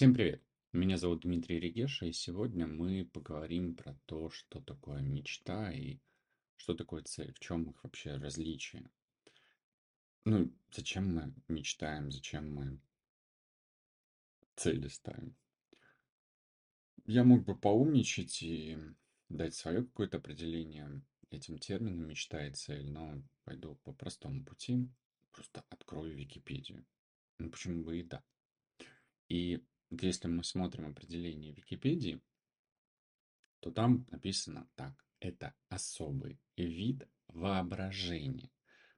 Всем привет! Меня зовут Дмитрий Регеша, и сегодня мы поговорим про то, что такое мечта и что такое цель, в чем их вообще различие. Ну, зачем мы мечтаем, зачем мы цели ставим. Я мог бы поумничать и дать свое какое-то определение этим терминам мечта и цель, но пойду по простому пути, просто открою Википедию. Ну, почему бы и да. И если мы смотрим определение Википедии, то там написано так. Это особый вид воображения,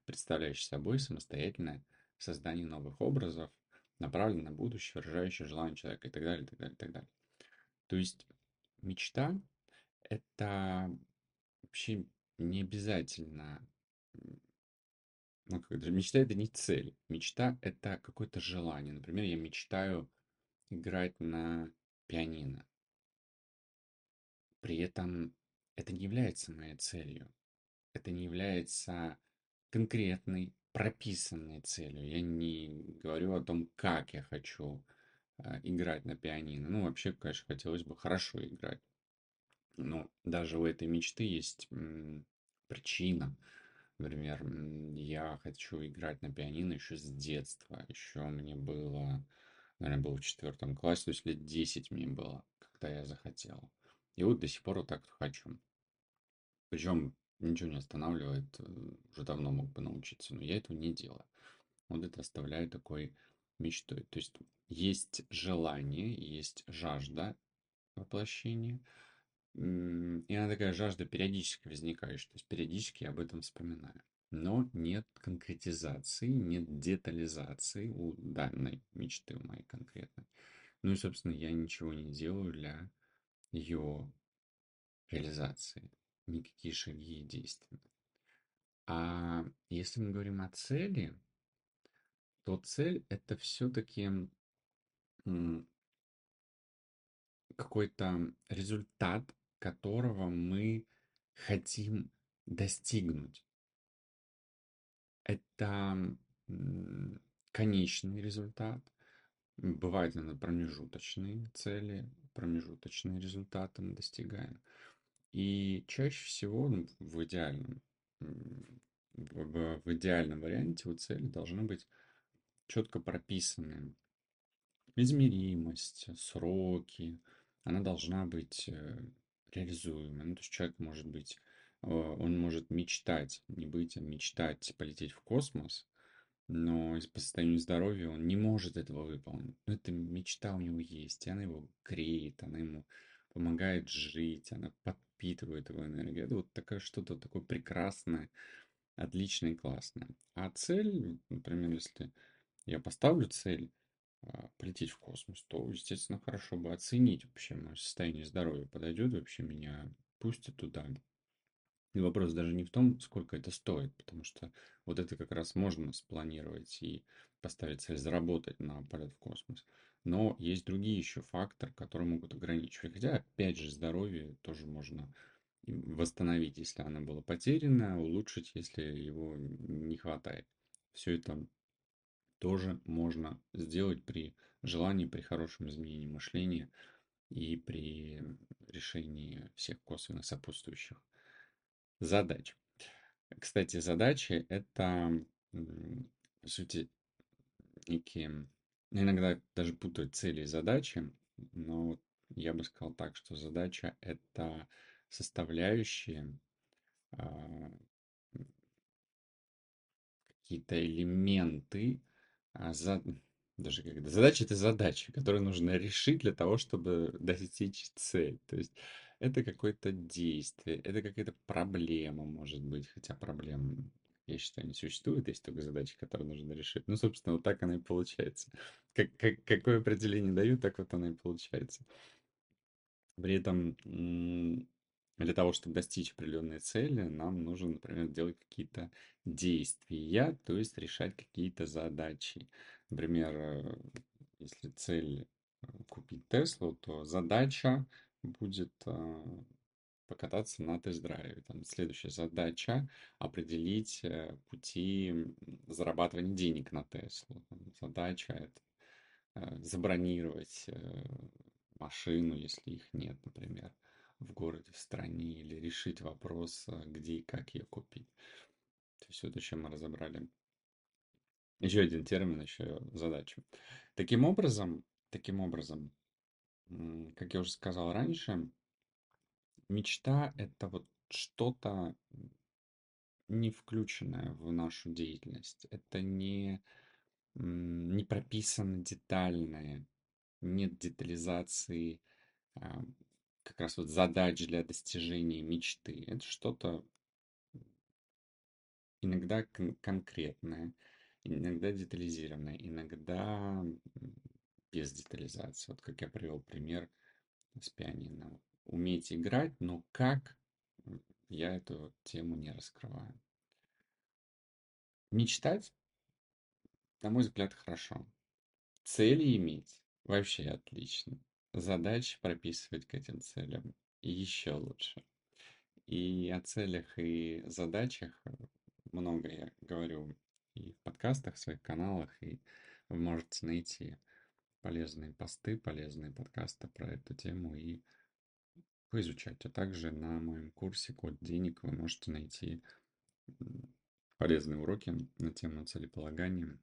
представляющий собой самостоятельное создание новых образов, направленное на будущее, выражающее желание человека и так далее, и так далее, и так далее. То есть мечта – это вообще не обязательно ну, мечта это не цель. Мечта это какое-то желание. Например, я мечтаю играть на пианино. При этом это не является моей целью. Это не является конкретной, прописанной целью. Я не говорю о том, как я хочу э, играть на пианино. Ну, вообще, конечно, хотелось бы хорошо играть. Но даже у этой мечты есть причина. Например, я хочу играть на пианино еще с детства. Еще мне было наверное, был в четвертом классе, то есть лет 10 мне было, когда я захотел. И вот до сих пор вот так хочу. Причем ничего не останавливает, э, уже давно мог бы научиться, но я этого не делаю. Вот это оставляю такой мечтой. То есть есть желание, есть жажда воплощения, и она такая жажда периодически возникающая. То есть периодически я об этом вспоминаю но нет конкретизации, нет детализации у данной мечты у моей конкретной. Ну и, собственно, я ничего не делаю для ее реализации. Никакие шаги и действия. А если мы говорим о цели, то цель это все-таки какой-то результат, которого мы хотим достигнуть это конечный результат. Бывает иногда промежуточные цели, промежуточные результаты мы достигаем. И чаще всего, ну, в идеальном, в, в идеальном варианте у цели должны быть четко прописаны измеримость, сроки, она должна быть э, реализуемой. Ну, то есть человек может быть он может мечтать, не быть, а мечтать полететь в космос, но по состоянию здоровья он не может этого выполнить. Но эта мечта у него есть, и она его греет, она ему помогает жить, она подпитывает его энергию. Это вот такое что-то такое прекрасное, отличное и классное. А цель, например, если я поставлю цель а, полететь в космос, то, естественно, хорошо бы оценить вообще мое состояние здоровья, подойдет вообще меня, пустят туда, и вопрос даже не в том, сколько это стоит, потому что вот это как раз можно спланировать и поставить цель заработать на полет в космос. Но есть другие еще факторы, которые могут ограничивать. Хотя, опять же, здоровье тоже можно восстановить, если оно было потеряно, улучшить, если его не хватает. Все это тоже можно сделать при желании, при хорошем изменении мышления и при решении всех косвенно сопутствующих задач. Кстати, задачи — это, по сути, некие... Иногда даже путают цели и задачи, но я бы сказал так, что задача — это составляющие, а, какие-то элементы, а, за, даже когда задача это задача, которую нужно решить для того, чтобы достичь цель. То есть это какое-то действие, это какая-то проблема, может быть, хотя проблем, я считаю, не существует, есть только задачи, которые нужно решить. Ну, собственно, вот так она и получается. Как, как, какое определение даю, так вот она и получается. При этом для того, чтобы достичь определенной цели, нам нужно, например, делать какие-то действия, то есть решать какие-то задачи. Например, э, если цель э, купить Теслу, то задача будет а, покататься на тест-драйве. Там следующая задача — определить э, пути зарабатывания денег на Теслу. Задача — это э, забронировать э, машину, если их нет, например, в городе, в стране, или решить вопрос, э, где и как ее купить. То есть вот чем мы разобрали. Еще один термин, еще задачу. Таким образом, таким образом, как я уже сказал раньше, мечта — это вот что-то не включенное в нашу деятельность. Это не, не прописано детальное, нет детализации а, как раз вот задач для достижения мечты. Это что-то иногда кон- конкретное, иногда детализированное, иногда без детализации. Вот как я привел пример с пианино. Уметь играть, но как, я эту тему не раскрываю. Мечтать, на мой взгляд, хорошо. Цели иметь вообще отлично. Задачи прописывать к этим целям еще лучше. И о целях и задачах много я говорю и в подкастах, в своих каналах, и вы можете найти полезные посты, полезные подкасты про эту тему и поизучать. А также на моем курсе «Код денег» вы можете найти полезные уроки на тему целеполагания,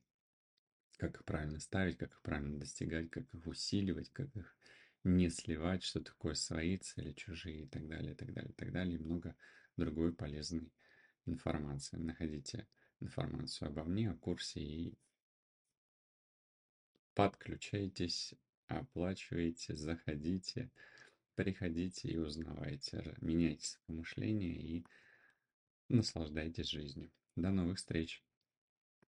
как их правильно ставить, как их правильно достигать, как их усиливать, как их не сливать, что такое свои цели, чужие и так далее, и так далее, и так далее, и много другой полезной информации. Находите информацию обо мне, о курсе и подключайтесь, оплачивайте, заходите, приходите и узнавайте, меняйте мышление и наслаждайтесь жизнью. До новых встреч!